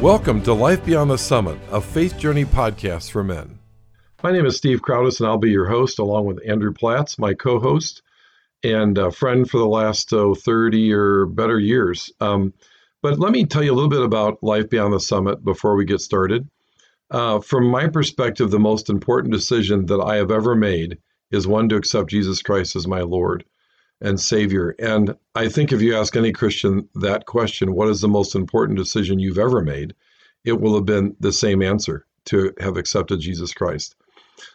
Welcome to Life Beyond the Summit, a faith journey podcast for men. My name is Steve Crowdis, and I'll be your host along with Andrew Platts, my co host and a friend for the last oh, 30 or better years. Um, but let me tell you a little bit about Life Beyond the Summit before we get started. Uh, from my perspective, the most important decision that I have ever made is one to accept Jesus Christ as my Lord and Savior. And I think if you ask any Christian that question, what is the most important decision you've ever made? It will have been the same answer to have accepted Jesus Christ.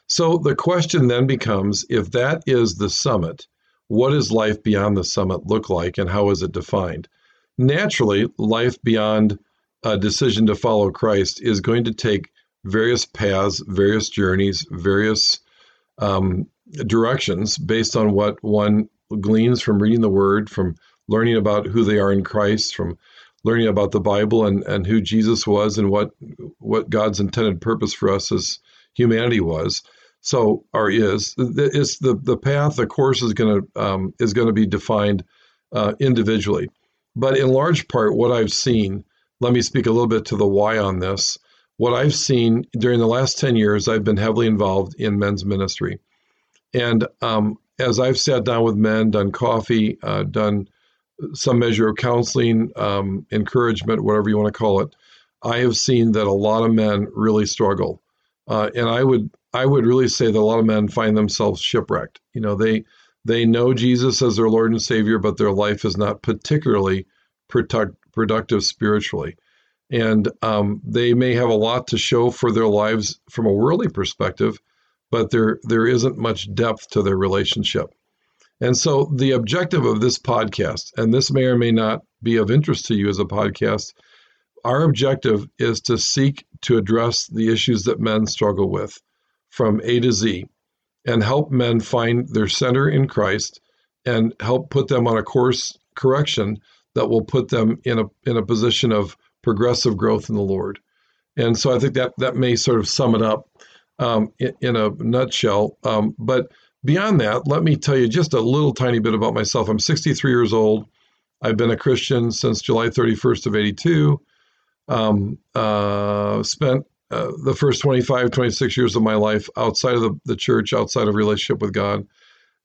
So the question then becomes if that is the summit, what does life beyond the summit look like and how is it defined? Naturally, life beyond a decision to follow Christ is going to take various paths, various journeys, various um, directions based on what one gleans from reading the Word, from learning about who they are in Christ, from learning about the Bible and, and who Jesus was and what what God's intended purpose for us as humanity was. So or is it's the the path, the course is going to um, is going to be defined uh, individually, but in large part, what I've seen. Let me speak a little bit to the why on this. What I've seen during the last ten years, I've been heavily involved in men's ministry, and um, as I've sat down with men, done coffee, uh, done some measure of counseling, um, encouragement, whatever you want to call it, I have seen that a lot of men really struggle, uh, and I would I would really say that a lot of men find themselves shipwrecked. You know, they they know Jesus as their Lord and Savior, but their life is not particularly product, productive spiritually, and um, they may have a lot to show for their lives from a worldly perspective, but there there isn't much depth to their relationship. And so the objective of this podcast, and this may or may not be of interest to you as a podcast, our objective is to seek to address the issues that men struggle with from A to Z and help men find their center in Christ and help put them on a course correction that will put them in a in a position of progressive growth in the Lord. And so I think that that may sort of sum it up um, in, in, a nutshell. Um, but beyond that, let me tell you just a little tiny bit about myself. I'm 63 years old. I've been a Christian since July 31st of 82. Um, uh, spent uh, the first 25, 26 years of my life outside of the, the church, outside of relationship with God,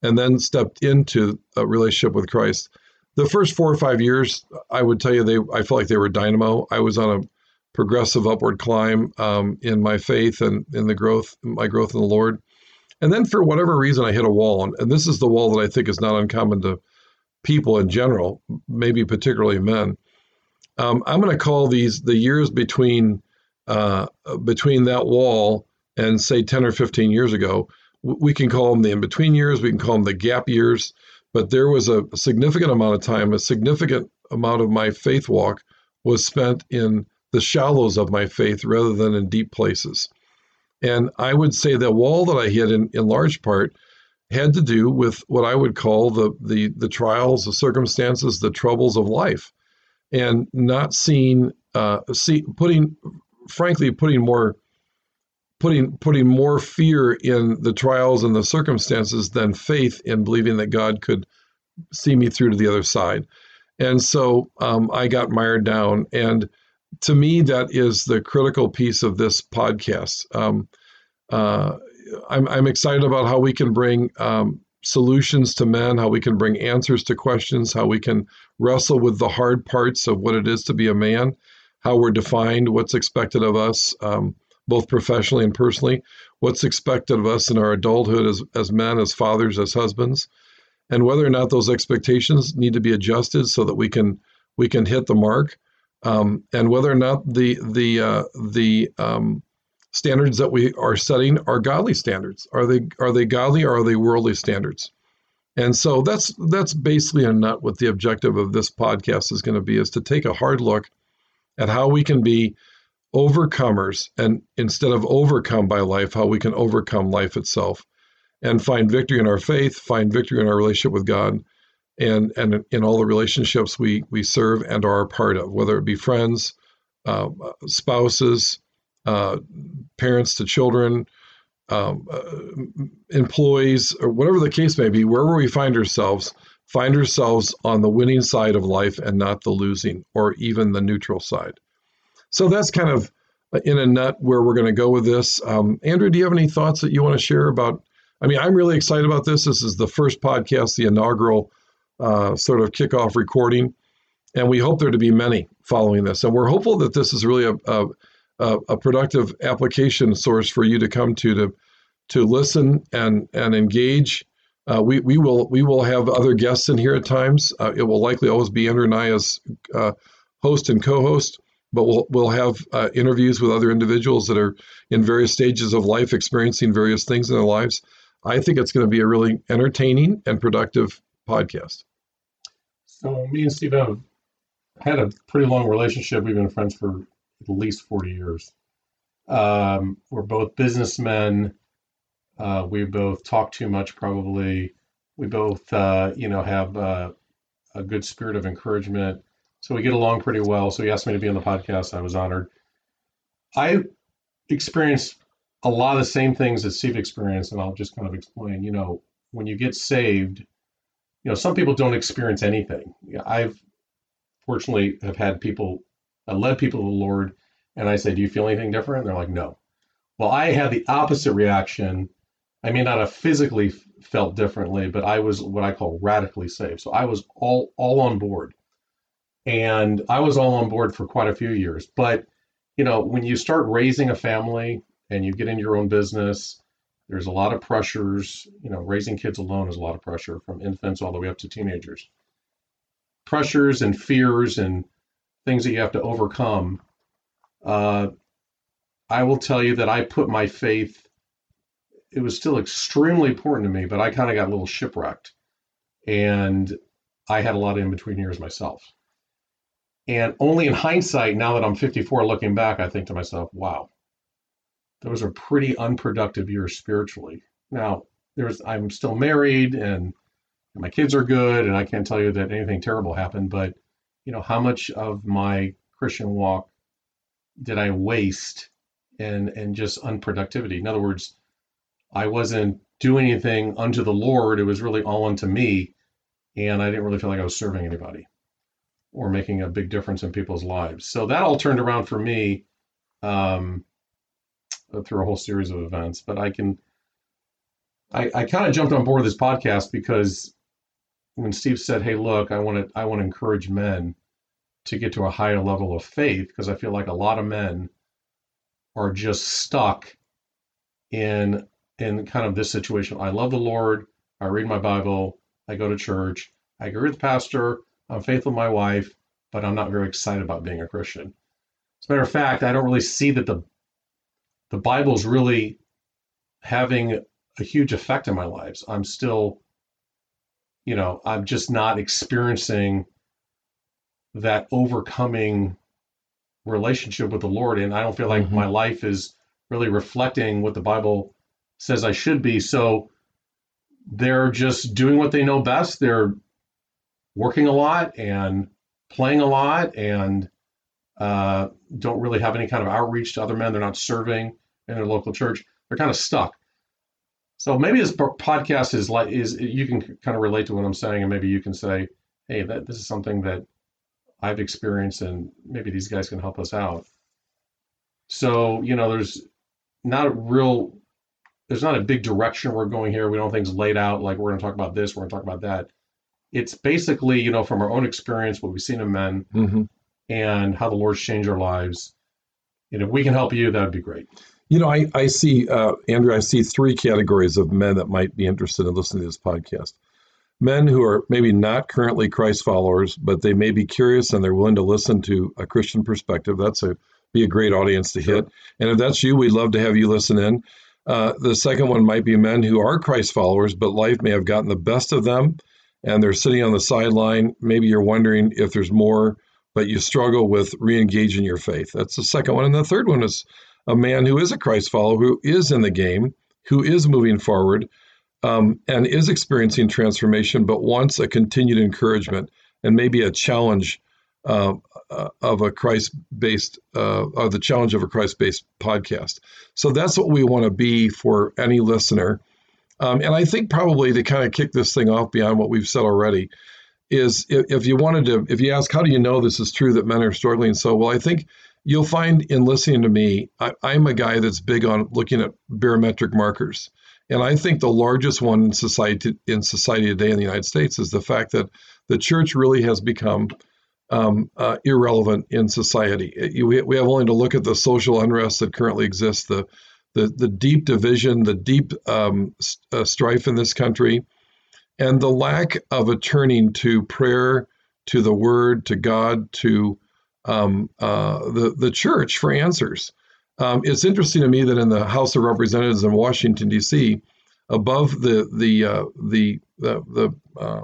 and then stepped into a relationship with Christ. The first four or five years, I would tell you, they I felt like they were dynamo. I was on a progressive upward climb um, in my faith and in the growth, my growth in the Lord. And then for whatever reason, I hit a wall. And, and this is the wall that I think is not uncommon to people in general, maybe particularly men. Um, I'm going to call these the years between uh, between that wall and say 10 or 15 years ago. We can call them the in between years. We can call them the gap years. But there was a significant amount of time, a significant amount of my faith walk was spent in the shallows of my faith rather than in deep places. And I would say the wall that I hit in, in large part had to do with what I would call the, the, the trials, the circumstances, the troubles of life, and not seeing, uh, see, putting, frankly, putting more, putting, putting more fear in the trials and the circumstances than faith in believing that God could see me through to the other side. And so um, I got mired down. And to me, that is the critical piece of this podcast. Um, uh, I'm, I'm, excited about how we can bring um, solutions to men, how we can bring answers to questions, how we can wrestle with the hard parts of what it is to be a man, how we're defined, what's expected of us, um, both professionally and personally, what's expected of us in our adulthood as, as men, as fathers, as husbands, and whether or not those expectations need to be adjusted so that we can we can hit the mark um, and whether or not the the uh, the um, standards that we are setting are godly standards. Are they are they godly or are they worldly standards? And so that's that's basically a nut what the objective of this podcast is going to be is to take a hard look at how we can be overcomers and instead of overcome by life, how we can overcome life itself and find victory in our faith, find victory in our relationship with God, and and in all the relationships we we serve and are a part of, whether it be friends, uh, spouses, uh, parents to children, um, uh, employees, or whatever the case may be, wherever we find ourselves, find ourselves on the winning side of life and not the losing or even the neutral side. So that's kind of in a nut where we're going to go with this. Um, Andrew, do you have any thoughts that you want to share about? I mean, I'm really excited about this. This is the first podcast, the inaugural uh, sort of kickoff recording, and we hope there to be many following this. And we're hopeful that this is really a, a, a productive application source for you to come to to to listen and and engage. Uh, we we will we will have other guests in here at times. Uh, it will likely always be Andrew and I as uh, host and co-host but we'll we'll have uh, interviews with other individuals that are in various stages of life, experiencing various things in their lives. I think it's going to be a really entertaining and productive podcast. So me and Steve have had a pretty long relationship. We've been friends for at least forty years. Um, we're both businessmen. Uh, we both talk too much, probably. We both, uh, you know, have uh, a good spirit of encouragement so we get along pretty well. So he asked me to be on the podcast. I was honored. I experienced a lot of the same things that Steve experienced, and I'll just kind of explain. You know, when you get saved, you know, some people don't experience anything. I've fortunately have had people, I led people to the Lord, and I say, "Do you feel anything different?" And they're like, "No." Well, I had the opposite reaction. I may not have physically felt differently, but I was what I call radically saved. So I was all all on board and I was all on board for quite a few years. But you know, when you start raising a family and you get in your own business, there's a lot of pressures. You know, raising kids alone is a lot of pressure from infants all the way up to teenagers. Pressures and fears and things that you have to overcome. Uh, I will tell you that I put my faith. It was still extremely important to me, but I kind of got a little shipwrecked, and I had a lot of in between years myself. And only in hindsight, now that I'm 54 looking back, I think to myself, wow, those are pretty unproductive years spiritually. Now, there's I'm still married and my kids are good and I can't tell you that anything terrible happened, but you know, how much of my Christian walk did I waste in and just unproductivity? In other words, I wasn't doing anything unto the Lord. It was really all unto me. And I didn't really feel like I was serving anybody or making a big difference in people's lives. So that all turned around for me um, Uh, through a whole series of events. But I can, I, I kind of jumped on board this podcast because when Steve said, "Hey, look, I want to, I want to encourage men to get to a higher level of faith," because I feel like a lot of men are just stuck in in kind of this situation. I love the Lord. I read my Bible. I go to church. I agree with the pastor. I'm faithful to my wife, but I'm not very excited about being a Christian. As a matter of fact, I don't really see that the the Bible's really having a huge effect in my lives. I'm still, you know, I'm just not experiencing that overcoming relationship with the Lord. And I don't feel like mm-hmm. my life is really reflecting what the Bible says I should be. So they're just doing what they know best. They're working a lot and playing a lot and uh, don't really have any kind of outreach to other men. They're not serving in their local church. They're kind of stuck. So maybe this podcast is like is you can kind of relate to what I'm saying, and maybe you can say, "Hey, that this is something that I've experienced, and maybe these guys can help us out." So you know, there's not a real, there's not a big direction we're going here. We don't things laid out like we're going to talk about this, we're going to talk about that it's basically, you know, from our own experience, what we've seen in men mm-hmm. And how the Lord's changed our lives. And if we can help you, that would be great. You know, I, I see, uh, Andrew, I see three categories of men that might be interested in listening to this podcast. Men who are maybe not currently Christ followers, but they may be curious and they're willing to listen to a Christian perspective. That's a be a great audience to hit. And if that's you, we'd love to have you listen in. Uh, the second one might be men who are Christ followers, but life may have gotten the best of them and they're sitting on the sideline. Maybe you're wondering if there's more, but you struggle with re engaging your faith. That's the second one. And the third one is a man who is a Christ follower, who is in the game, who is moving forward, um, and is experiencing transformation, but wants a continued encouragement and maybe a challenge uh, uh, of a Christ based, uh, or the challenge of a Christ based podcast. So that's what we want to be for any listener. Um, and I think probably to kind of kick this thing off beyond what we've said already is if, you wanted to, if you ask, how do you know this is true that men are struggling so well? I think you'll find in listening to me, I, I'm a guy that's big on looking at barometric markers. And I think the largest one in society in society today in the United States is the fact that the church really has become um, uh, irrelevant in society. We, we have only to look at the social unrest that currently exists, the the, the deep division, the deep um, uh, strife in this country, and the lack of a turning to prayer, to the Word, to God, to um, uh, the the church for answers. Um, it's interesting to me that in the House of Representatives in Washington D.C., above the the uh, the the the, uh,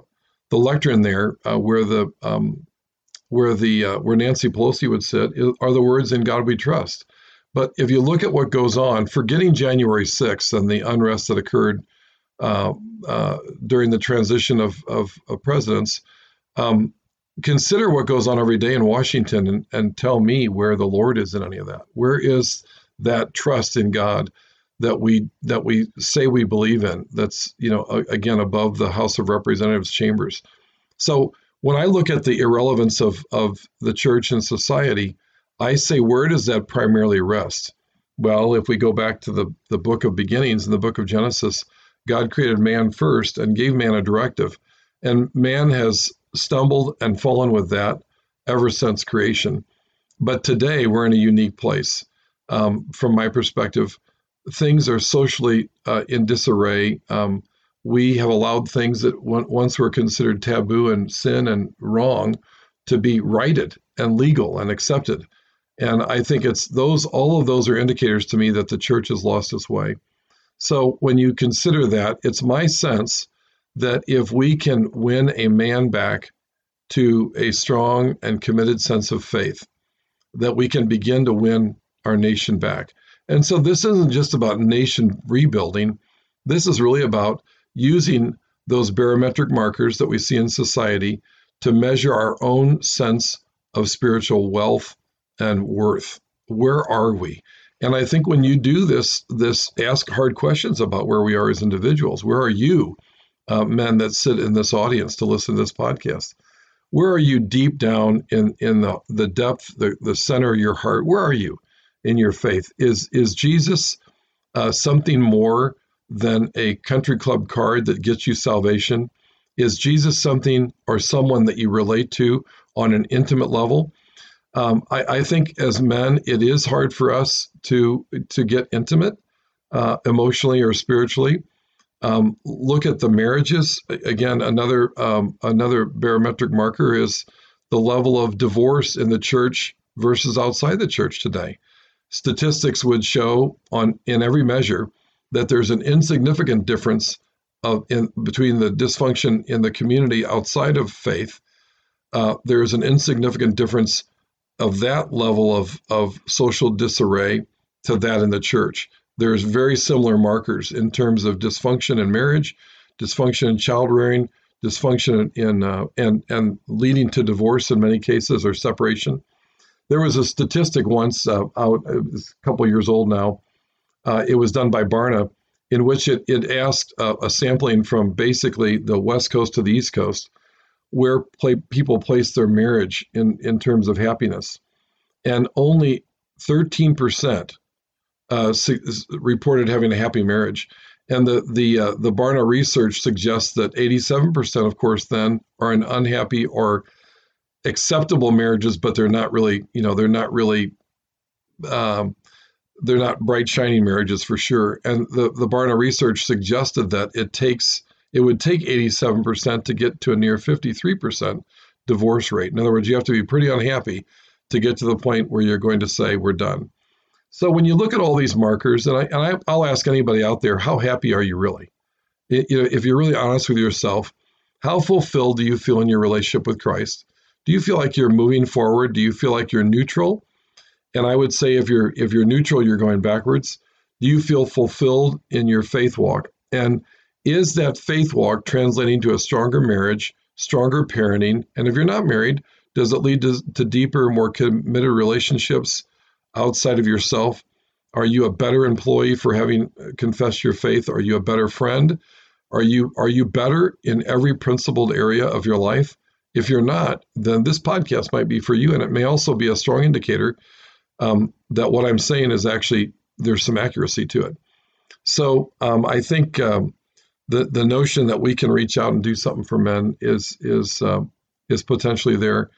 the lectern there, uh, where the um, where the uh, where Nancy Pelosi would sit, are the words "In God We Trust." But if you look at what goes on, forgetting January 6th and the unrest that occurred during the transition of, of, of presidents, um, consider what goes on every day in Washington and, and tell me where the Lord is in any of that. Where is that trust in God that we that we say we believe in? That's you know again above the House of Representatives chambers. So when I look at the irrelevance of of the church and society, I say where does that primarily rest? Well, if we go back to the the book of beginnings in the book of Genesis, God created man first and gave man a directive, and man has stumbled and fallen with that ever since creation. But today we're in a unique place. Um, from my perspective, things are socially uh, in disarray. Um, we have allowed things that once were considered taboo and sin and wrong to be righted and legal and accepted. And I think it's those, all of those are indicators to me that the church has lost its way. So when you consider that, it's my sense that if we can win a man back to a strong and committed sense of faith, that we can begin to win our nation back. And so this isn't just about nation rebuilding. This is really about using those barometric markers that we see in society to measure our own sense of spiritual wealth and worth. Where are we? And I think when you do this, this ask hard questions about where we are as individuals. Where are you, uh, men that sit in this audience to listen to this podcast? Where are you deep down in in the the depth, the the center of your heart? Where are you in your faith? Is is Jesus uh, something more than a country club card that gets you salvation? Is Jesus something or someone that you relate to on an intimate level? Um, I, I, think as men, it is hard for us to to get intimate, uh, emotionally or spiritually. Um, look at the marriages. Again, another um, another barometric marker is the level of divorce in the church versus outside the church today. Statistics would show on in every measure that there's an insignificant difference of in between the dysfunction in the community outside of faith. Uh, there is an insignificant difference of that level of, of social disarray to that in the church. There's very similar markers in terms of dysfunction in marriage, dysfunction in child rearing, dysfunction in uh, and and leading to divorce in many cases or separation. There was a statistic once uh, out, a couple years old now. Uh, it was done by Barna, in which it, it asked uh, a sampling from basically the West Coast to the East Coast where play, people place their marriage in, in terms of happiness. And only 13% uh, reported having a happy marriage. And the the uh, the Barna research suggests that 87%, of course, then are in unhappy or acceptable marriages, but they're not really, you know, they're not really, um, they're not bright shining marriages for sure. And the the Barna research suggested that it takes it would take 87% to get to a near 53% divorce rate. In other words, you have to be pretty unhappy to get to the point where you're going to say, we're done. So when you look at all these markers, and, I, and I, will ask anybody out there, how happy are you really? It, you know, if you're really honest with yourself, how fulfilled do you feel in your relationship with Christ? Do you feel like you're moving forward? Do you feel like you're neutral? And I would say if you're if you're neutral, you're going backwards. Do you feel fulfilled in your faith walk? And is that faith walk translating to a stronger marriage, stronger parenting? And if you're not married, does it lead to, to deeper, more committed relationships outside of yourself? Are you a better employee for having confessed your faith? Are you a better friend? Are you are you better in every principled area of your life? If you're not, then this podcast might be for you, and it may also be a strong indicator um, that what I'm saying is actually there's some accuracy to it. So um, I think um, the the notion that we can reach out and do something for men is is uh, is potentially there.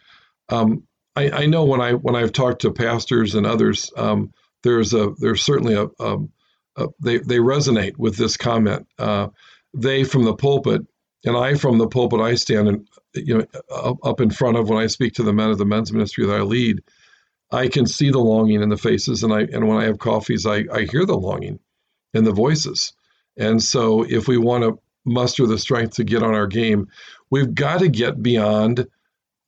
Um, I, I, know when I when I've talked to pastors and others, um, there's a there's certainly a, a, a, they they resonate with this comment. Uh, they from the pulpit and I from the pulpit I stand and you know up in front of when I speak to the men of the men's ministry that I lead. I can see the longing in the faces, and I and when I have coffees, I, I hear the longing in the voices. And so, if we want to muster the strength to get on our game, we've got to get beyond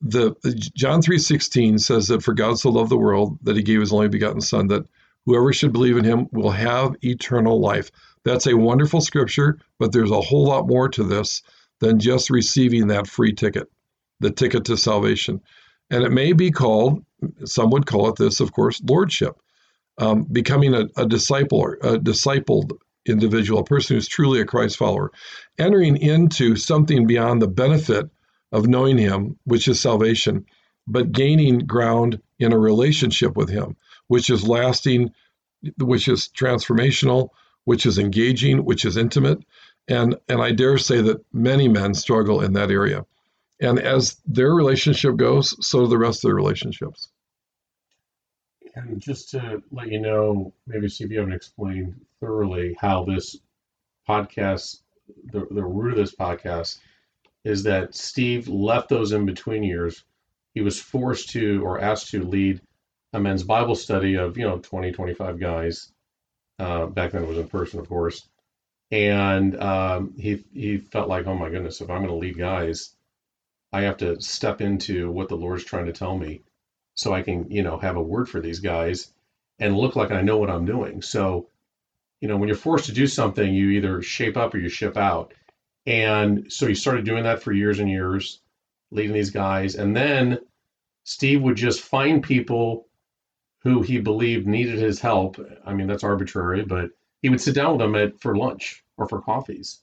the John 3:16 says that for God so loved the world that he gave his only begotten son that whoever should believe in him will have eternal life. That's a wonderful scripture, but there's a whole lot more to this than just receiving that free ticket, the ticket to salvation. And it may be called, some would call it this, of course, lordship, um, becoming a, a disciple, a discipled individual, a person who's truly a Christ follower, entering into something beyond the benefit of knowing Him, which is salvation, but gaining ground in a relationship with Him, which is lasting, which is transformational, which is engaging, which is intimate. And, and I dare say that many men struggle in that area. And as their relationship goes, so do the rest of their relationships. And just to let you know, maybe see if you haven't explained thoroughly how this podcast, the, the root of this podcast, is that Steve left those in between years. He was forced to or asked to lead a men's Bible study of, you know, 20, 25 guys. Uh, back then it was in person, of course. And um, he, he felt like, oh my goodness, if I'm going to lead guys, I have to step into what the Lord's trying to tell me so I can, you know, have a word for these guys and look like I know what I'm doing. So, you know, when you're forced to do something, you either shape up or you ship out. And so he started doing that for years and years, leading these guys. And then Steve would just find people who he believed needed his help. I mean, that's arbitrary, but he would sit down with them at, for lunch or for coffees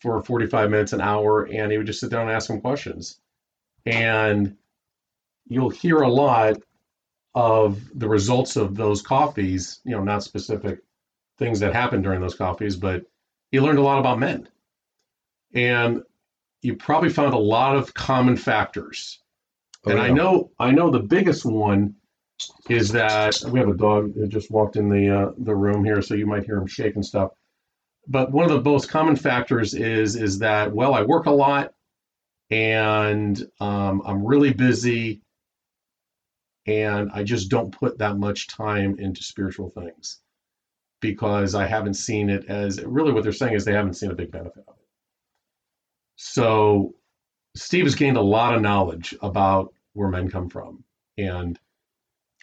for 45 minutes, an hour, and he would just sit down and ask them questions. And you'll hear a lot of the results of those coffees, you know, not specific things that happened during those coffees, but he learned a lot about men and you probably found a lot of common factors. Oh, and yeah. I know I know the biggest one is that we have a dog that just walked in the uh, the room here, so you might hear him shake and stuff. But one of the most common factors is is that well, I work a lot, and um, I'm really busy, and I just don't put that much time into spiritual things because I haven't seen it as really what they're saying is they haven't seen a big benefit of it. So Steve has gained a lot of knowledge about where men come from, and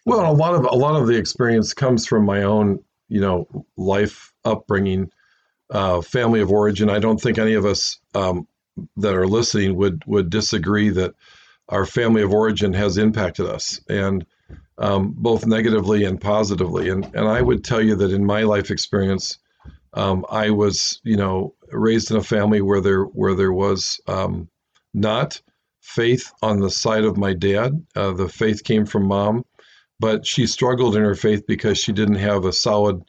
well, a lot of a lot of the experience comes from my own, you know, life upbringing, uh, family of origin. I don't think any of us um, that are listening would would disagree that our family of origin has impacted us, and um, both negatively and positively. And and I would tell you that in my life experience, um, I was, you know, raised in a family where there where there was um, not faith on the side of my dad. Uh, the faith came from mom, but she struggled in her faith because she didn't have a solid,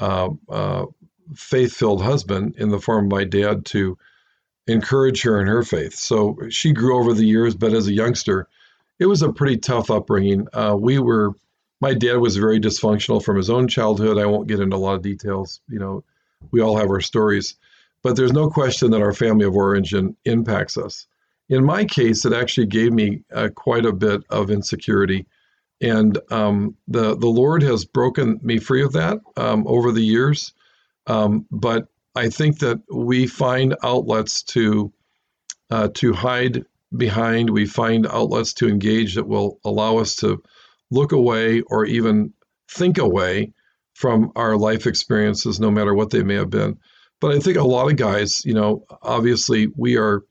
uh, uh, faith-filled husband in the form of my dad to encourage her in her faith. So she grew over the years, but as a youngster, it was a pretty tough upbringing. Uh, we were. My dad was very dysfunctional from his own childhood. I won't get into a lot of details. You know, we all have our stories. But there's no question that our family of origin impacts us. In my case, it actually gave me uh, quite a bit of insecurity. And um, the, the Lord has broken me free of that um, over the years. Um, but I think that we find outlets to uh, to hide behind. We find outlets to engage that will allow us to look away or even think away from our life experiences, no matter what they may have been. But I think a lot of guys, you know, obviously we are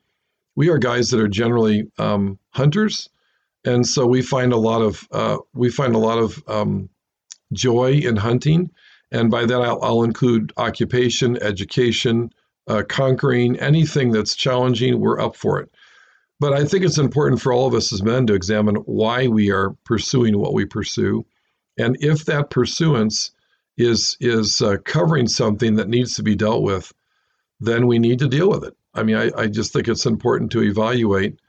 we are guys that are generally um, hunters, and so we find a lot of uh, we find a lot of um, joy in hunting, and by that I'll, I'll include occupation, education, uh, conquering anything that's challenging. We're up for it. But I think it's important for all of us as men to examine why we are pursuing what we pursue And if that pursuance is is uh, covering something that needs to be dealt with, then we need to deal with it. I mean, I, I just think it's important to evaluate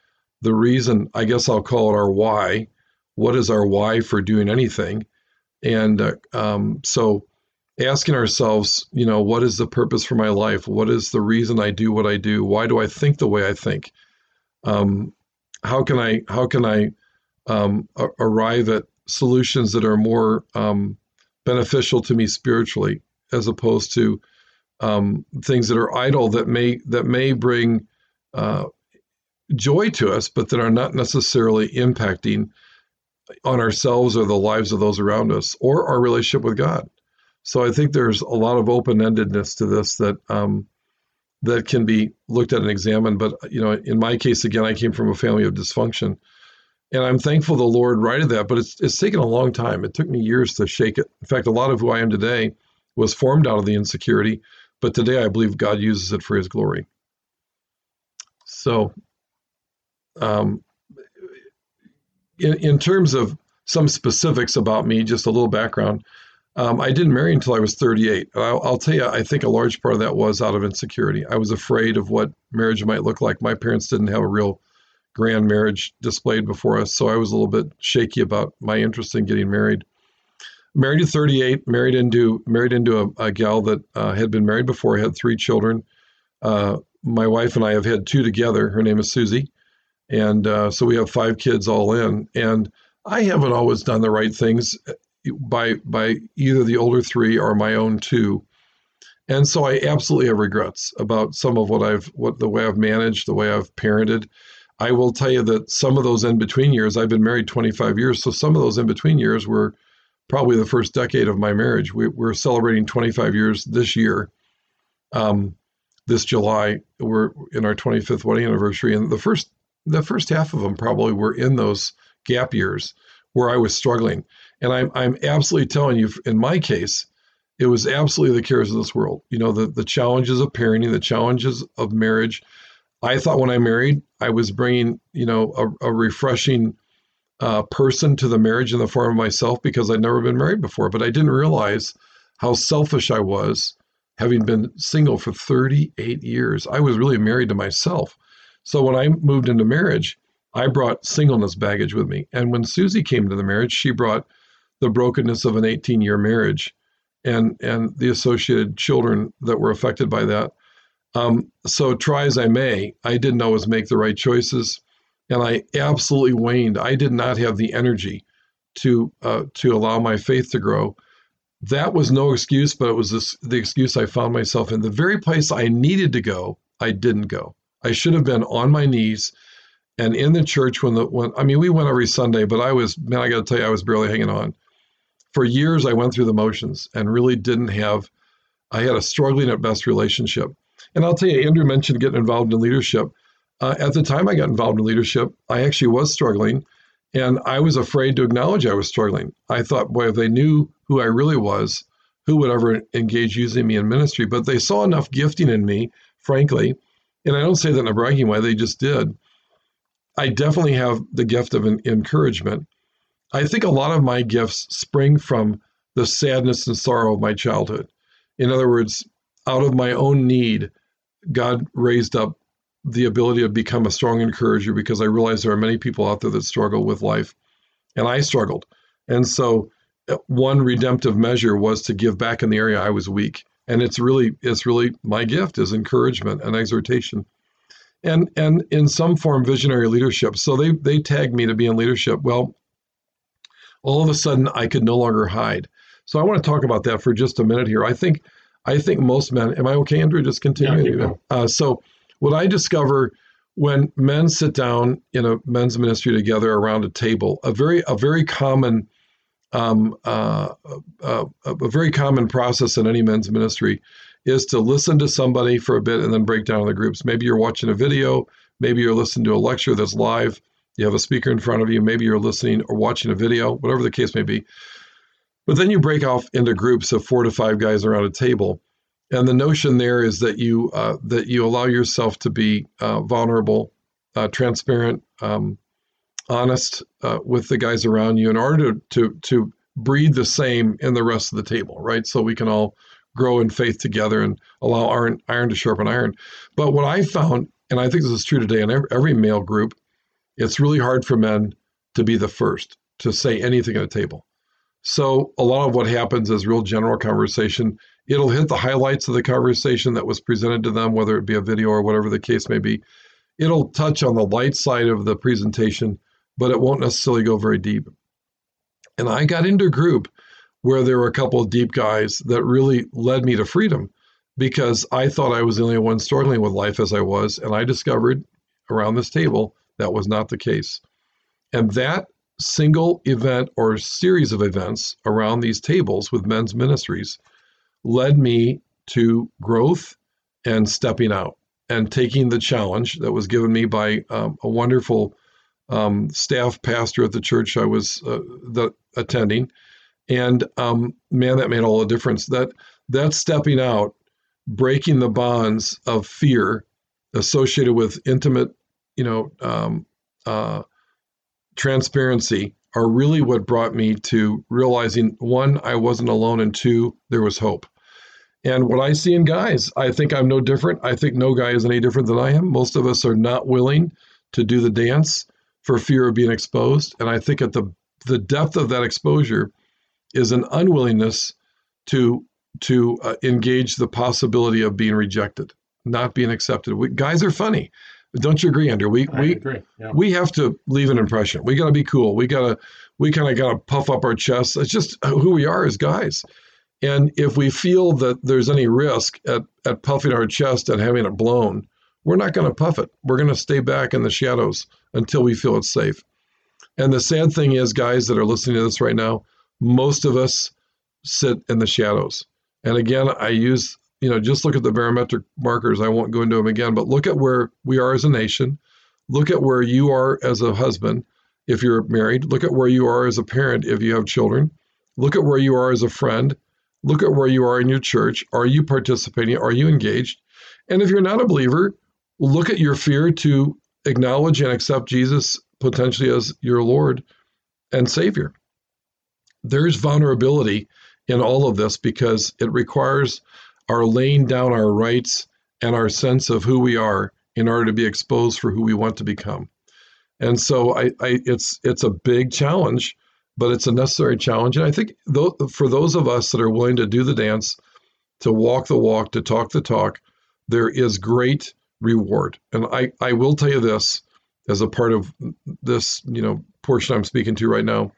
the reason. I guess I'll call it our why. What is our why for doing anything? And uh, um, so, asking ourselves, you know, what is the purpose for my life? What is the reason I do what I do? Why do I think the way I think? Um, how can I how can I um, arrive at solutions that are more um, beneficial to me spiritually, as opposed to um, things that are idle that may that may bring uh, joy to us, but that are not necessarily impacting on ourselves or the lives of those around us or our relationship with God. So I think there's a lot of open-endedness to this that um, that can be looked at and examined. But you know, in my case, again, I came from a family of dysfunction, and I'm thankful the Lord righted that. But it's it's taken a long time. It took me years to shake it. In fact, a lot of who I am today was formed out of the insecurity, but today I believe God uses it for His glory. So, um, in in terms of some specifics about me, just a little background. Um, I didn't marry until I was 38. I'll, I'll, tell you, I think a large part of that was out of insecurity. I was afraid of what marriage might look like. My parents didn't have a real grand marriage displayed before us, so I was a little bit shaky about my interest in getting married. Married at 38, married into married into a, a gal that uh, had been married before. Had three children. Uh, my wife and I have had two together. Her name is Susie, and uh, so we have five kids all in. And I haven't always done the right things by by either the older three or my own two. And so I absolutely have regrets about some of what I've what the way I've managed, the way I've parented. I will tell you that some of those in between years, I've been married 25 years, so some of those in between years were probably the first decade of my marriage. We, are celebrating 25 years this year. Um, this July, we're in our 25th wedding anniversary, and the first the first half of them probably were in those gap years where I was struggling. And I'm, I'm absolutely telling you, in my case, it was absolutely the cares of this world. You know, the, the challenges of parenting, the challenges of marriage. I thought when I married, I was bringing, you know, a, a refreshing uh, person to the marriage in the form of myself because I'd never been married before. But I didn't realize how selfish I was having been single for 38 years. I was really married to myself. So when I moved into marriage, I brought singleness baggage with me. And when Susie came to the marriage, she brought the brokenness of an 18 year marriage and and the associated children that were affected by that. Um, so try as I may, I didn't always make the right choices, and I absolutely waned. I did not have the energy to uh, to allow my faith to grow. That was no excuse, but it was this, the excuse I found myself in. The very place I needed to go, I didn't go. I should have been on my knees and in the church when the when I mean we went every Sunday, but I was man, I got to tell you, I was barely hanging on for years I went through the motions and really didn't have I had a struggling at best relationship. And I'll tell you, Andrew mentioned getting involved in leadership. Uh, at the time I got involved in leadership, I actually was struggling and I was afraid to acknowledge I was struggling. I thought, boy, if they knew who I really was, who would ever engage using me in ministry? But they saw enough gifting in me, frankly. And I don't say that in a bragging way, they just did. I definitely have the gift of encouragement. I think a lot of my gifts spring from the sadness and sorrow of my childhood. In other words, out of my own need, God raised up the ability to become a strong encourager because I realized there are many people out there that struggle with life, and I struggled. And so, uh, one redemptive measure was to give back in the area I was weak, and it's really it's really my gift is encouragement and exhortation, and and in some form visionary leadership. So they they tagged me to be in leadership. Well, all of a sudden I could no longer hide. So I want to talk about that for just a minute here. I think I think most men. Am I okay, Andrew? Just continue. Yeah, uh, so what I discover when men sit down in a men's ministry together around a table, a very a very common um, uh, uh, a very common process in any men's ministry is to listen to somebody for a bit and then break down the groups. Maybe you're watching a video, maybe you're listening to a lecture that's live, you have a speaker in front of you, maybe you're listening or watching a video, whatever the case may be. But then you break off into groups of four to five guys around a table, and the notion there is that you uh, that you allow yourself to be uh, vulnerable, uh, transparent, um, honest uh, with the guys around you in order to, to to breathe the same in the rest of the table, right? So we can all grow in faith together and allow iron, iron to sharpen iron. But what I found, and I think this is true today in every male group, it's really hard for men to be the first to say anything at a table. So a lot of what happens is real general conversation. It'll hit the highlights of the conversation that was presented to them, whether it be a video or whatever the case may be. It'll touch on the light side of the presentation, but it won't necessarily go very deep. And I got into a group where there were a couple of deep guys that really led me to freedom because I thought I was the only one struggling with life as I was. And I discovered around this table that was not the case. And that single event or series of events around these tables with men's ministries led me to growth and stepping out and taking the challenge that was given me by um, a wonderful um, staff pastor at the church I was uh, the, attending and um, man, that made all the difference. That that stepping out, breaking the bonds of fear associated with intimate, you know, um, uh, transparency are really what brought me to realizing one, I wasn't alone, and two, there was hope. And what I see in guys, I think I'm no different. I think no guy is any different than I am. Most of us are not willing to do the dance for fear of being exposed. And I think at the the depth of that exposure is an unwillingness to to uh, engage the possibility of being rejected, not being accepted. We, guys are funny. Don't you agree, Andrew? We I we agree. Yeah. we have to leave an impression. We got to be cool. We got to we kind of got to puff up our chests. It's just uh, who we are as guys. And if we feel that there's any risk at, at puffing our chest and having it blown, we're not going to puff it. We're going to stay back in the shadows until we feel it's safe. And the sad thing is, guys that are listening to this right now, most of us sit in the shadows. And again, I use, you know, just look at the barometric markers. I won't go into them again, but look at where we are as a nation. Look at where you are as a husband if you're married. Look at where you are as a parent if you have children. Look at where you are as a friend. Look at where you are in your church. Are you participating? Are you engaged? And if you're not a believer, look at your fear to acknowledge and accept Jesus potentially as your Lord and Savior there's vulnerability in all of this because it requires our laying down our rights and our sense of who we are in order to be exposed for who we want to become. And so I, I it's it's a big challenge, but it's a necessary challenge. And I think th- for those of us that are willing to do the dance, to walk the walk, to talk the talk, there is great reward. And I, I will tell you this as a part of this, you know, portion I'm speaking to right now.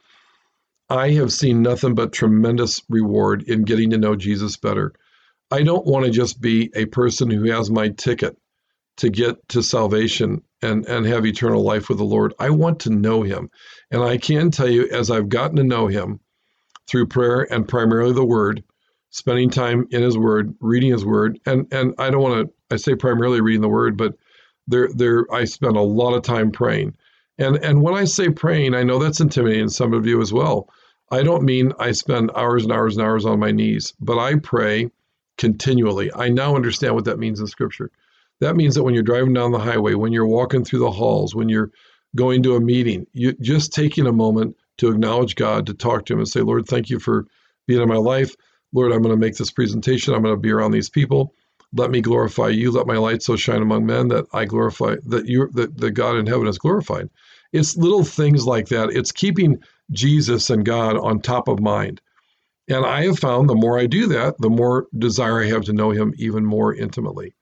I have seen nothing but tremendous reward in getting to know Jesus better. I don't want to just be a person who has my ticket to get to salvation and, and have eternal life with the Lord. I want to know him. And I can tell you, as I've gotten to know him through prayer and primarily the word, spending time in his word, reading his word, and, and I don't want to I say primarily reading the word, but there there I spend a lot of time praying. And and when I say praying, I know that's intimidating some of you as well. I don't mean I spend hours and hours and hours on my knees, but I pray continually. I now understand what that means in Scripture. That means that when you're driving down the highway, when you're walking through the halls, when you're going to a meeting, you just taking a moment to acknowledge God, to talk to Him and say, Lord, thank you for being in my life. Lord, I'm going to make this presentation. I'm going to be around these people. Let me glorify you. Let my light so shine among men that I glorify that you that, that God in heaven is glorified. It's little things like that. It's keeping Jesus and God on top of mind. And I have found the more I do that, the more desire I have to know Him even more intimately.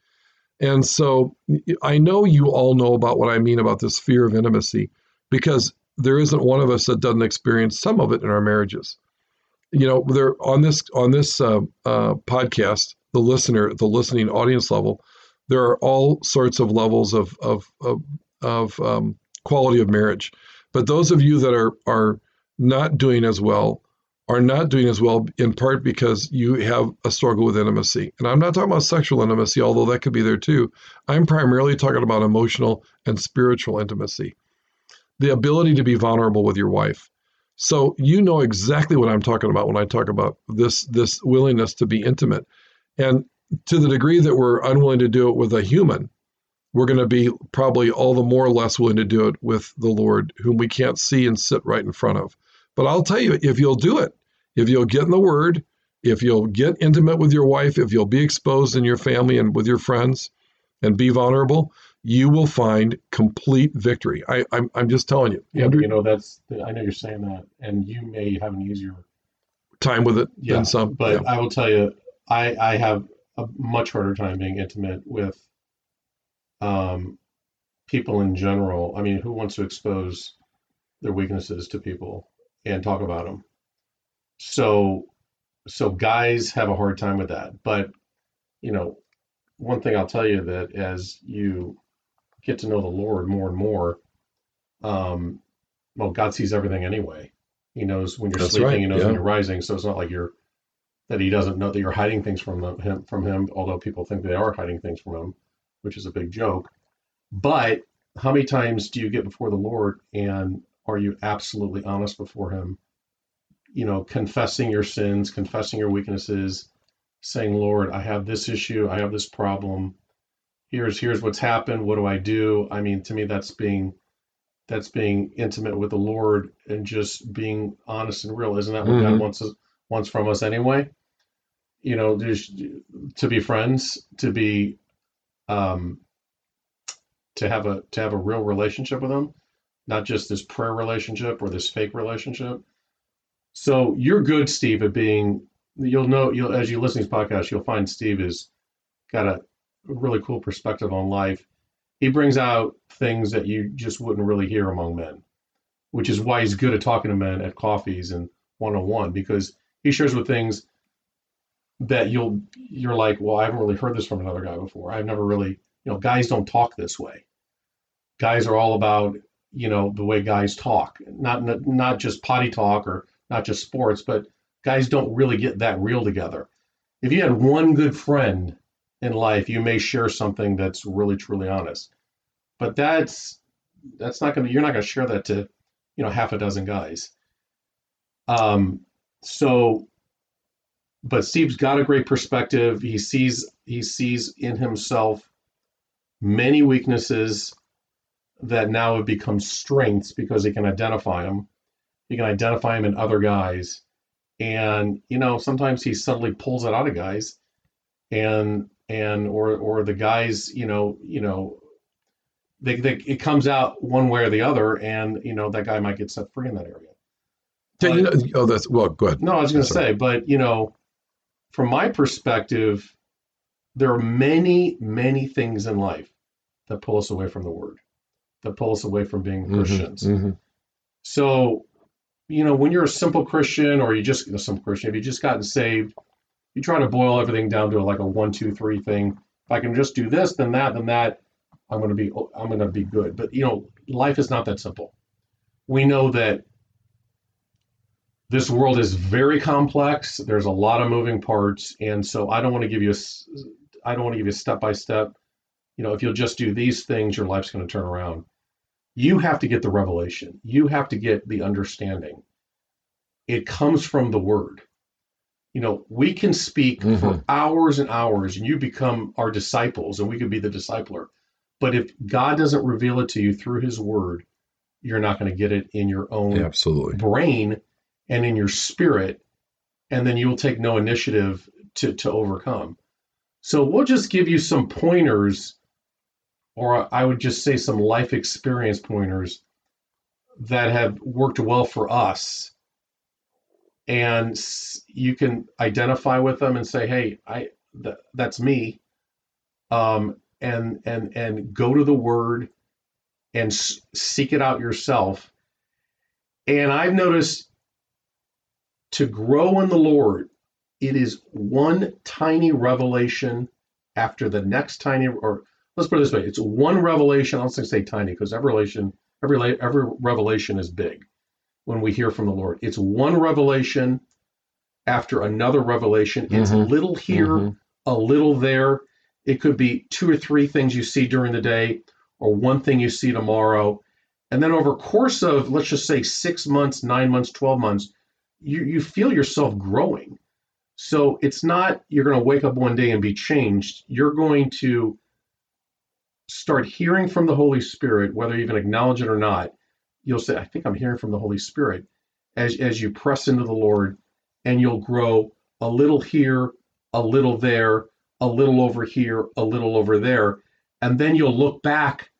And so I know you all know about what I mean about this fear of intimacy because there isn't one of us that doesn't experience some of it in our marriages. You know, there on this on this uh, uh, podcast, the listener, the listening audience level, there are all sorts of levels of of of, of um, quality of marriage. But those of you that are are not doing as well are not doing as well in part because you have a struggle with intimacy. And I'm not talking about sexual intimacy, although that could be there too. I'm primarily talking about emotional and spiritual intimacy. The ability to be vulnerable with your wife. So you know exactly what I'm talking about when I talk about this this willingness to be intimate. And to the degree that we're unwilling to do it with a human, we're going to be probably all the more less willing to do it with the Lord, whom we can't see and sit right in front of. But I'll tell you, if you'll do it, If you'll get in the Word, if you'll get intimate with your wife, if you'll be exposed in your family and with your friends and be vulnerable, you will find complete victory. I, I'm, I'm just telling you. Yeah, Andrew, you know, that's, I know you're saying that, and you may have an easier time with it yeah, than some. But yeah. I will tell you, I, I have a much harder time being intimate with um, people in general. I mean, who wants to expose their weaknesses to people and talk about them? So, so guys have a hard time with that. But, you know, one thing I'll tell you that as you get to know the Lord more and more, um, well, God sees everything anyway. He knows when you're That's sleeping. Right. He knows yeah. when you're rising. So it's not like you're that he doesn't know that you're hiding things from them, him from him. Although people think they are hiding things from him, which is a big joke. But how many times do you get before the Lord and are you absolutely honest before Him? You know, confessing your sins, confessing your weaknesses, saying, Lord, I have this issue, I have this problem. Here's here's what's happened. What do I do? I mean, to me, that's being that's being intimate with the Lord and just being honest and real. Isn't that what mm-hmm. God wants us, wants from us anyway? You know, to be friends, to be um, to have a to have a real relationship with him, not just this prayer relationship or this fake relationship. So you're good, Steve, at being. You'll know you'll as you listen to this podcast, you'll find Steve has got a really cool perspective on life. He brings out things that you just wouldn't really hear among men, which is why he's good at talking to men at coffees and one on one because he shares with things that you'll you're like, well, I haven't really heard this from another guy before. I've never really you know, guys don't talk this way. Guys are all about, you know, the way guys talk, not not just potty talk or not just sports, but guys don't really get that real together. If you had one good friend in life, you may share something that's really truly honest. But that's that's not going to you're not going to share that to, you know, half a dozen guys. Um so but Steve's got a great perspective. He sees he sees in himself many weaknesses that now have become strengths because he can identify them. He can identify him in other guys. And, you know, sometimes he suddenly pulls it out of guys and, and, or, or the guys, you know, you know, they, they, it comes out one way or the other and, you know, that guy might get set free in that area. But, you know, oh, that's, well, good. No, I was going to say, but, you know, from my perspective, there are many, many things in life that pull us away from the word, that pull us away from being mm-hmm, Christians. Mm-hmm. So, you know, when you're a simple Christian or you just a simple Christian, if you just gotten saved, you try to boil everything down to like a one, two, three thing. If I can just do this, then that, then that, I'm to be, I'm to be good. But you know, life is not that simple. We know that this world is very complex. There's a lot of moving parts, and so I don't want to give you a, I don't want to give you step by step. You know, if you'll just do these things, your life's going to turn around. You have to get the revelation. You have to get the understanding. It comes from the Word. You know, we can speak mm-hmm. for hours and hours, and you become our disciples, and we could be the discipler. But if God doesn't reveal it to you through His Word, you're not going to get it in your own Absolutely. brain and in your spirit, and then you'll take no initiative to, to overcome. So we'll just give you some pointers, or I would just say some life experience pointers that have worked well for us. And you can identify with them and say, "Hey, I th- that's me," um, and and and go to the Word and s- seek it out yourself. And I've noticed to grow in the Lord, it is one tiny revelation after the next tiny, or let's put it this way: it's one revelation. I don't say tiny because every revelation, every every revelation is big. When we hear from the Lord, it's one revelation after another revelation. It's mm-hmm. a little here, mm-hmm. a little there. It could be two or three things you see during the day, or one thing you see tomorrow. And then over course of let's just say six months, nine months, twelve months, you, you feel yourself growing. So it's not you're going to wake up one day and be changed. You're going to start hearing from the Holy Spirit, whether you even acknowledge it or not. You'll say, I think I'm hearing from the Holy Spirit as, as you press into the Lord and you'll grow a little here, a little there, a little over here, a little over there. And then you'll look back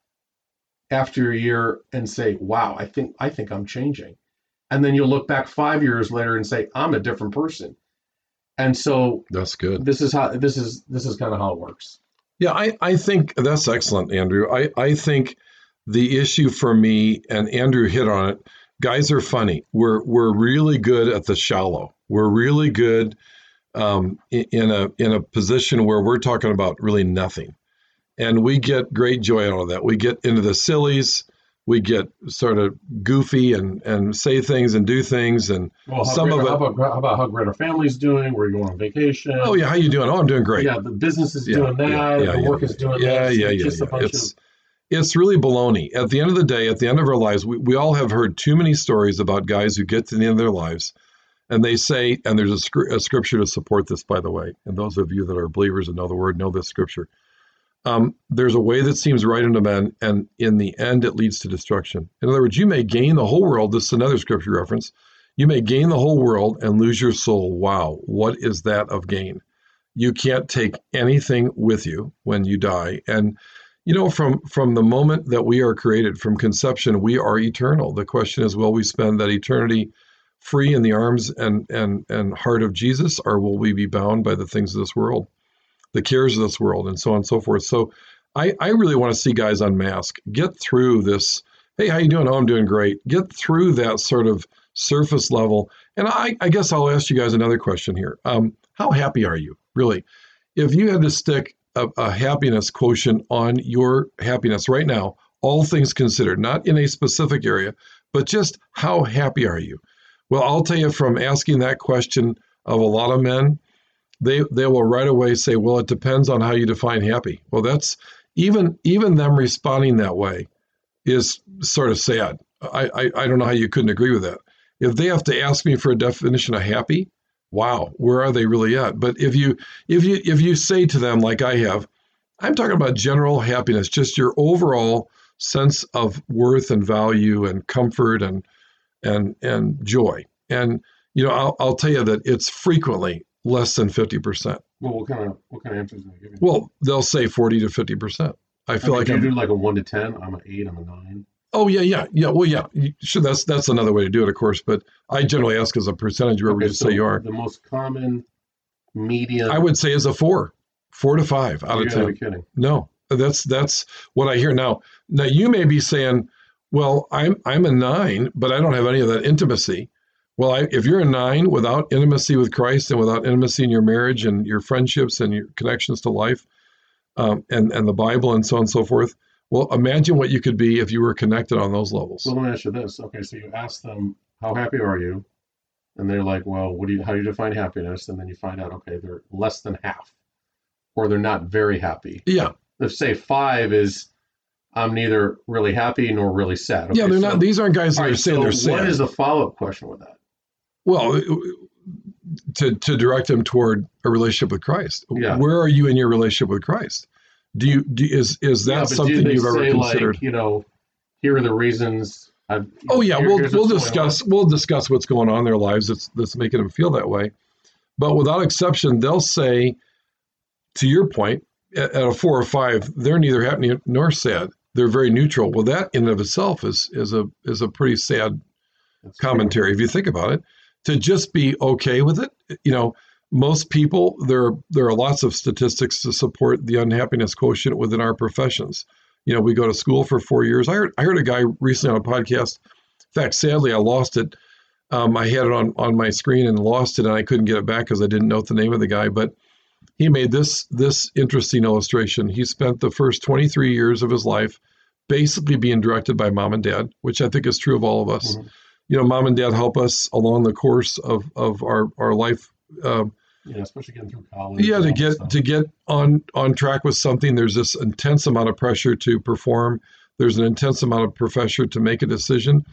after a year and say, wow, I think I think I'm changing. And then you'll look back five years later and say, I'm a different person. And so that's good. This is how this is this is kind of how it works. Yeah, I, I think that's excellent, Andrew. I, I think the issue for me, and Andrew hit on it, guys are funny. We're we're really good at the shallow. We're really good um, in a in a position where we're talking about really nothing, and we get great joy out of that. We get into the sillies. We get sort of goofy and, and say things and do things and well, some great, of it. How about, how about how great our family's doing? Where are you going on vacation? Oh yeah, how you doing? Oh, I'm doing great. Yeah, the business is yeah, doing that. Yeah, yeah, the work is doing yeah, that. Yeah, yeah, yeah. yeah. It's, of... it's really baloney. At the end of the day, at the end of our lives, we, we all have heard too many stories about guys who get to the end of their lives and they say, and there's a, a, scripture to support this, by the way. And those of you that are believers and know the word know this scripture. Um, there's a way that seems right unto men, and in the end, it leads to destruction. In other words, you may gain the whole world. This is another scripture reference. You may gain the whole world and lose your soul. Wow, what is that of gain? You can't take anything with you when you die. And you know, from from the moment that we are created, from conception, we are eternal. The question is, will we spend that eternity? free in the arms and and and heart of Jesus, or will we be bound by the things of this world, the cares of this world, and so on and so forth? So, I I really want to see guys unmask, get through this. Hey, how you doing? Oh, I'm doing great. Get through that sort of surface level. And I, I guess I'll ask you guys another question here. Um, how happy are you, really? If you had to stick a, a happiness quotient on your happiness right now, all things considered, not in a specific area, but just how happy are you? Well, I'll tell you from asking that question of a lot of men, they they will right away say, "Well, it depends on how you define happy." Well, that's even even them responding that way is sort of sad. I, I, I don't know how you couldn't agree with that. If they have to ask me for a definition of happy, wow, where are they really at? But if you if you if you say to them like I have, I'm talking about general happiness, just your overall sense of worth and value and comfort and and and joy. And you know, I'll, I'll tell you that it's frequently less than fifty percent. Well, what kind of what kind of answers are they giving? Well, they'll say forty to fifty percent. I feel I mean, like you I'm, do like a one to ten. I'm an eight. I'm a nine. Oh yeah, yeah, yeah. Well, yeah. Sure, that's that's another way to do it, of course. But I generally ask as a percentage where okay, would you so say you are. The most common median. I would say is a four, four to five out You're of ten. Be kidding. No, that's that's what I hear now. Now you may be saying, well, I'm I'm a nine, but I don't have any of that intimacy. Well, I, if you're a nine without intimacy with Christ and without intimacy in your marriage and your friendships and your connections to life, um, and and the Bible and so on and so forth, well, imagine what you could be if you were connected on those levels. Well, let me ask you this. Okay, so you ask them, "How happy are you?" And they're like, "Well, what do you? How do you define happiness?" And then you find out, okay, they're less than half, or they're not very happy. Yeah. If say five is I'm neither really happy nor really sad. Okay, yeah, they're so, not. These aren't guys that are saying so they're sad. What is the follow up question with that? Well, uh, to to direct them toward a relationship with Christ. Yeah. Where are you in your relationship with Christ? Do you do, is is that yeah, something you've ever considered? Like, you know, here are the reasons. I've, oh yeah, we'll we'll discuss we'll discuss what's going on in their lives that's that's making them feel that way. But without exception, they'll say, to your point, at, at a four or five, they're neither happy nor sad they're very neutral. Well, that in and of itself is is a is a pretty sad That's commentary true. if you think about it. To just be okay with it, you know, most people there there are lots of statistics to support the unhappiness quotient within our professions. You know, we go to school for four years. I heard I heard a guy recently on a podcast. In fact, sadly, I lost it. Um, I had it on on my screen and lost it, and I couldn't get it back because I didn't know the name of the guy. But he made this this interesting illustration. He spent the first 23 years of his life basically being directed by mom and dad, which I think is true of all of us. Mm-hmm. You know, mom and dad help us along the course of of our our life. Um, yeah, especially getting through college. Yeah, to get to get on on track with something, there's this intense amount of pressure to perform. There's an intense amount of pressure to make a decision.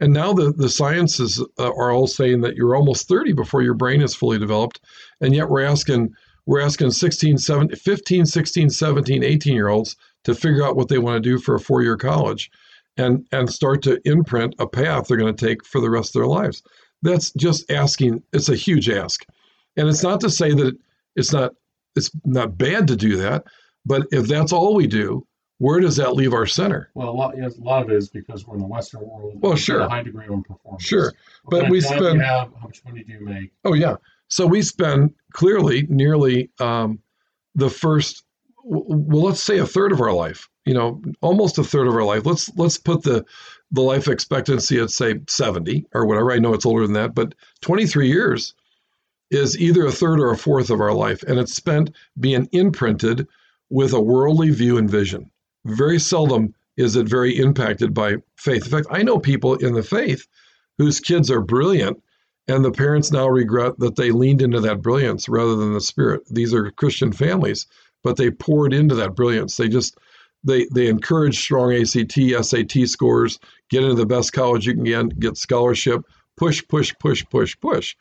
And now the, the sciences uh, are all saying that you're almost 30 before your brain is fully developed. And yet we're asking, we're asking 16, 17, 15, 16, 17, 18 year olds to figure out what they want to do for a four year college and, and start to imprint a path they're going to take for the rest of their lives. that's just asking. It's a huge ask, and it's not to say that it's not it's not bad to do that, but if that's all we do, where does that leave our center? Well, a lot, yes, a lot of it is because we're in the Western world. Well, sure. A high degree of performance. Sure, What but we kind of job spend. Have, how much money do you make? Oh yeah. So we spend clearly nearly um, the first, well, let's say a third of our life. You know, almost a third of our life. Let's let's put the the life expectancy at say seventy or whatever. I know it's older than that, but twenty three years is either a third or a fourth of our life, and it's spent being imprinted with a worldly view and vision. Very seldom is it very impacted by faith. In fact, I know people in the faith whose kids are brilliant and the parents now regret that they leaned into that brilliance rather than the spirit. These are Christian families, but they poured into that brilliance. They just they they encourage strong ACT, SAT scores, get into the best college you can get, get scholarship, push, push, push, push, push.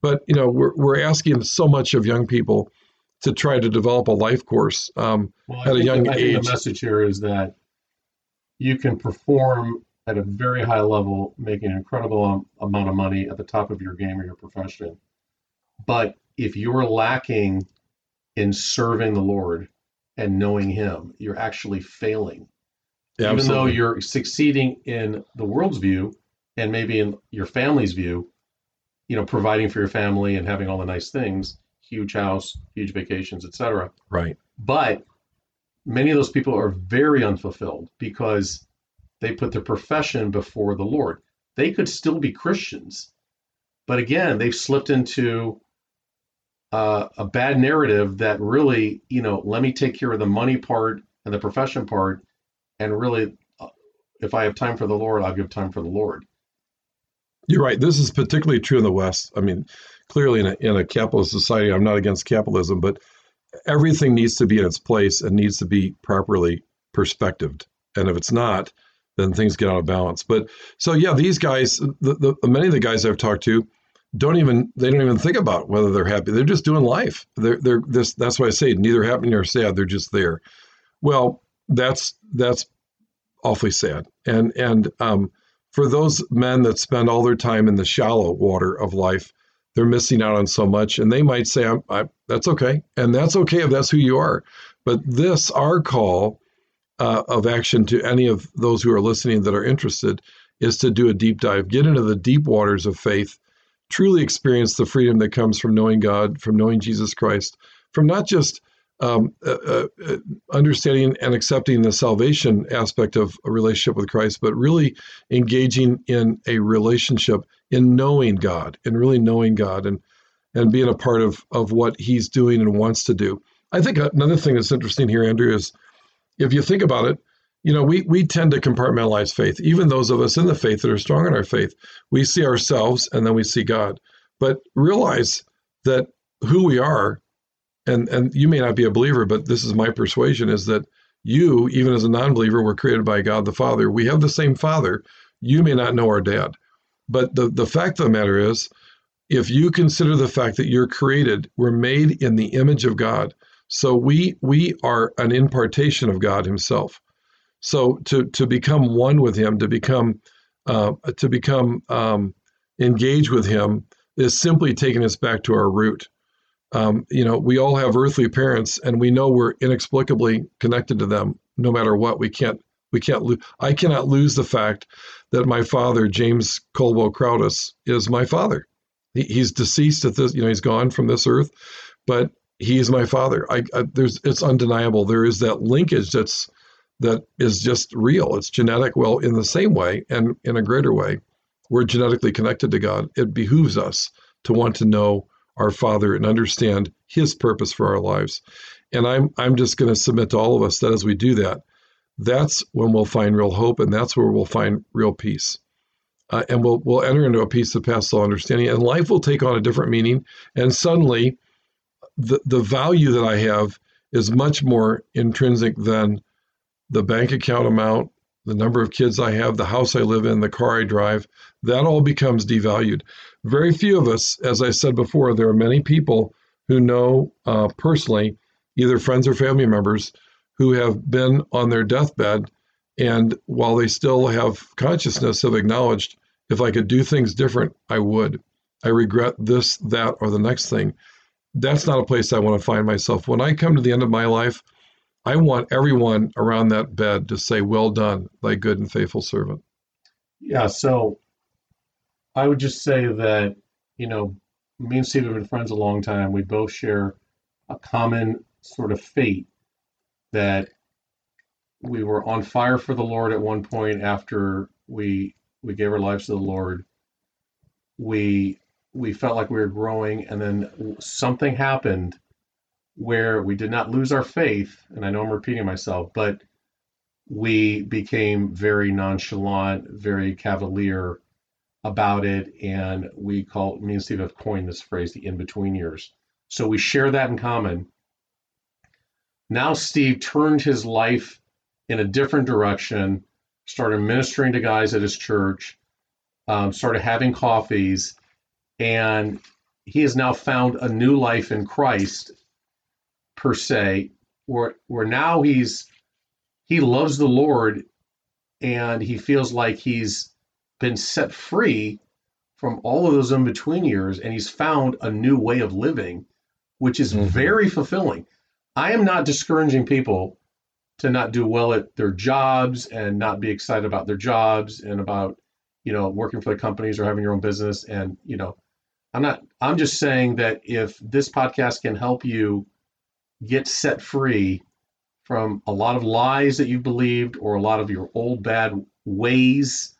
But you know, we're we're asking so much of young people to try to develop a life course um, Well, at a young the, age. the message here is that you can perform at a very high level, making an incredible amount of money at the top of your game or your profession. But if you're lacking in serving the Lord and knowing Him, you're actually failing. Even though you're succeeding in the world's view and maybe in your family's view, you know, providing for your family and having all the nice things, huge house, huge vacations, etc. right. But many of those people are very unfulfilled because they put their profession before the Lord. They could still be Christians, but again, they've slipped into uh, a bad narrative that really, you know, let me take care of the money part and the profession part, and really, uh, if I have time for the Lord, I'll give time for the Lord. You're right. This is particularly true in the West. I mean, clearly in a, in a capitalist society, I'm not against capitalism, but everything needs to be in its place and needs to be properly perspectived. And if it's not, then things get out of balance. But so yeah, these guys, the, the many of the guys I've talked to, don't even they don't even think about whether they're happy. They're just doing life. They're they're this. That's why I say neither happy nor sad. They're just there. Well, that's that's awfully sad. And and um, for those men that spend all their time in the shallow water of life, they're missing out on so much. And they might say, I'm, I, that's okay. And that's okay if that's who you are. But this, our call uh, of action to any of those who are listening that are interested, is to do a deep dive, get into the deep waters of faith, truly experience the freedom that comes from knowing God, from knowing Jesus Christ, from not just um, uh, uh, understanding and accepting the salvation aspect of a relationship with Christ, but really engaging in a relationship in knowing God and really knowing God and and being a part of of what He's doing and wants to do. I think another thing that's interesting here, Andrew, is if you think about it, you know, we we tend to compartmentalize faith. Even those of us in the faith that are strong in our faith, we see ourselves and then we see God. But realize that who we are and and you may not be a believer, but this is my persuasion is that you, even as a non-believer, were created by God the Father. We have the same Father. You may not know our dad, but the the fact of the matter is, if you consider the fact that you're created, we're made in the image of God. So we we are an impartation of God Himself. So to to become one with Him, to become uh, to become um, engaged with Him, is simply taking us back to our root. Um, you know, we all have earthly parents, and we know we're inexplicably connected to them. No matter what, we can't we can't lose. I cannot lose the fact that my father, James Colwell Crowdis, is my father. He, he's deceased at this. You know, he's gone from this earth, but he is my father. I, I there's it's undeniable. There is that linkage that's that is just real. It's genetic. Well, in the same way, and in a greater way, we're genetically connected to God. It behooves us to want to know our Father and understand His purpose for our lives. And I'm I'm just going to submit to all of us that as we do that, that's when we'll find real hope, and that's where we'll find real peace. Uh, and we'll we'll enter into a peace that passes all understanding, and life will take on a different meaning. And suddenly, the the value that I have is much more intrinsic than the bank account amount, the number of kids I have, the house I live in, the car I drive. That all becomes devalued. Very few of us, as I said before, there are many people who know uh, personally, either friends or family members, who have been on their deathbed, and while they still have consciousness, have acknowledged, if I could do things different, I would. I regret this, that, or the next thing. That's not a place I want to find myself. When I come to the end of my life, I want everyone around that bed to say, Well done, thy good and faithful servant. Yeah, so I would just say that, you know, me and Steve have been friends a long time. We both share a common sort of fate that we were on fire for the Lord at one point after we we gave our lives to the Lord. We we felt like we were growing, and then something happened where we did not lose our faith. And I know I'm repeating myself, but we became very nonchalant, very cavalier about it, and we call me and Steve have coined this phrase the in between years. So we share that in common. Now Steve turned his life in a different direction, started ministering to guys at his church, um, started having coffees, and he has now found a new life in Christ, per se, where where now he's he loves the Lord and he feels like he's been set free from all of those in between years and he's found a new way of living, which is mm-hmm. very fulfilling. I am not discouraging people to not do well at their jobs and not be excited about their jobs and about you know working for the companies or having your own business and you know i'm not i'm just saying that if this podcast can help you get set free from a lot of lies that you believed or a lot of your old bad ways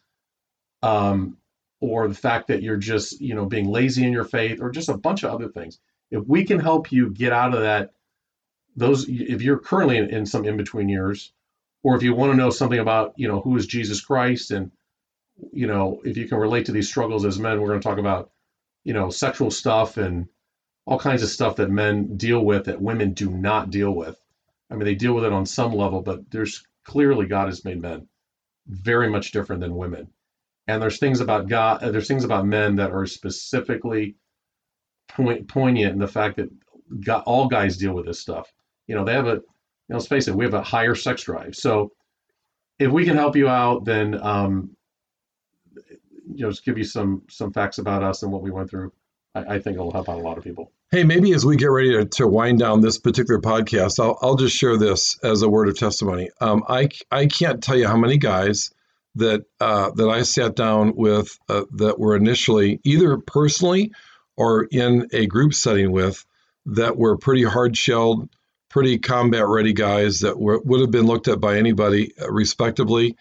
um, or the fact that you're just you know being lazy in your faith or just a bunch of other things. If we can help you get out of that those if you're currently in, in some in between years or if you want to know something about you know who is jesus christ and you know if you can relate to these struggles as men we're going to talk about you know sexual stuff and all kinds of stuff that men deal with that women do not deal with i mean they deal with it on some level but there's clearly god has made men very much different than women and there's things about god there's things about men that are specifically point, poignant in the fact that God, all guys deal with this stuff you know, they have a, you know, let's face it, we have a higher sex drive. So if we can help you out, then, um, you know, just give you some some facts about us and what we went through. I, I think it'll help out a lot of people. Hey, maybe as we get ready to, to wind down this particular podcast, I'll, I'll just share this as a word of testimony. Um, I I can't tell you how many guys that uh, that I sat down with uh, that were initially either personally or in a group setting with that were pretty hard shelled, pretty combat ready guys that were, would have been looked at by anybody respectably,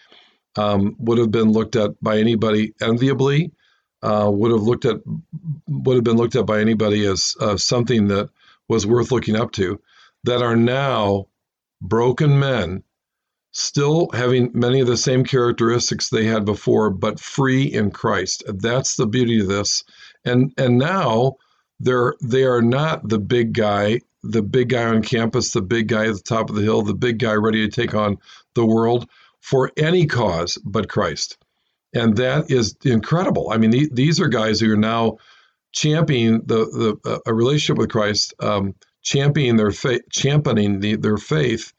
um, would have been looked at by anybody enviably, uh, would have looked at would have been looked at by anybody as uh, something that was worth looking up to, that are now broken men, still having many of the same characteristics they had before, but free in Christ. That's the beauty of this, and and now they're they are not the big guy the big guy on campus, the big guy at the top of the hill, the big guy ready to take on the world for any cause but Christ. And that is incredible. I mean, these are guys who are now championing the, the uh, a relationship with Christ, um, championing their faith, championing the, their faith,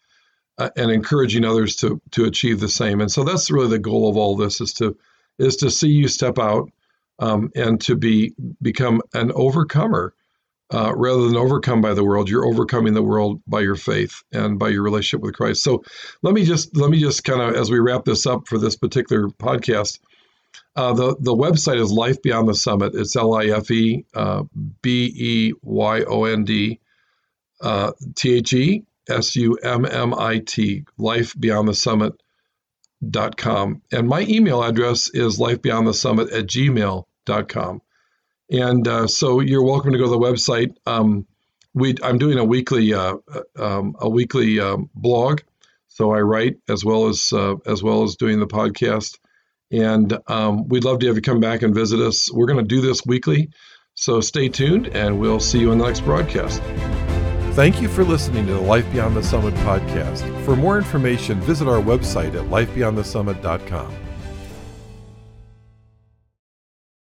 uh, and encouraging others to to achieve the same. And so that's really the goal of all this is to is to see you step out um, and to be become an overcomer uh, rather than overcome by the world you're overcoming the world by your faith and by your relationship with christ. So let me just let me just kind of as we wrap this up for this particular podcast uh, the the website is life beyond the summit. It's l-i-f-e uh, b-e-y-o-n-d uh, t-h-e s-u-m-m-i-t life beyond the summit dot com. And my email address is life beyond the summit at gmail.com and uh, so you're welcome to go to the website. Um, we, I'm doing a weekly uh, uh, um, a weekly um, blog, so I write as well as uh, as well as doing the podcast. And um, we'd love to have you come back and visit us. We're going to do this weekly, so stay tuned, and we'll see you in the next broadcast. Thank you for listening to the Life Beyond the Summit podcast. For more information, visit our website at lifebeyondthesummit.com.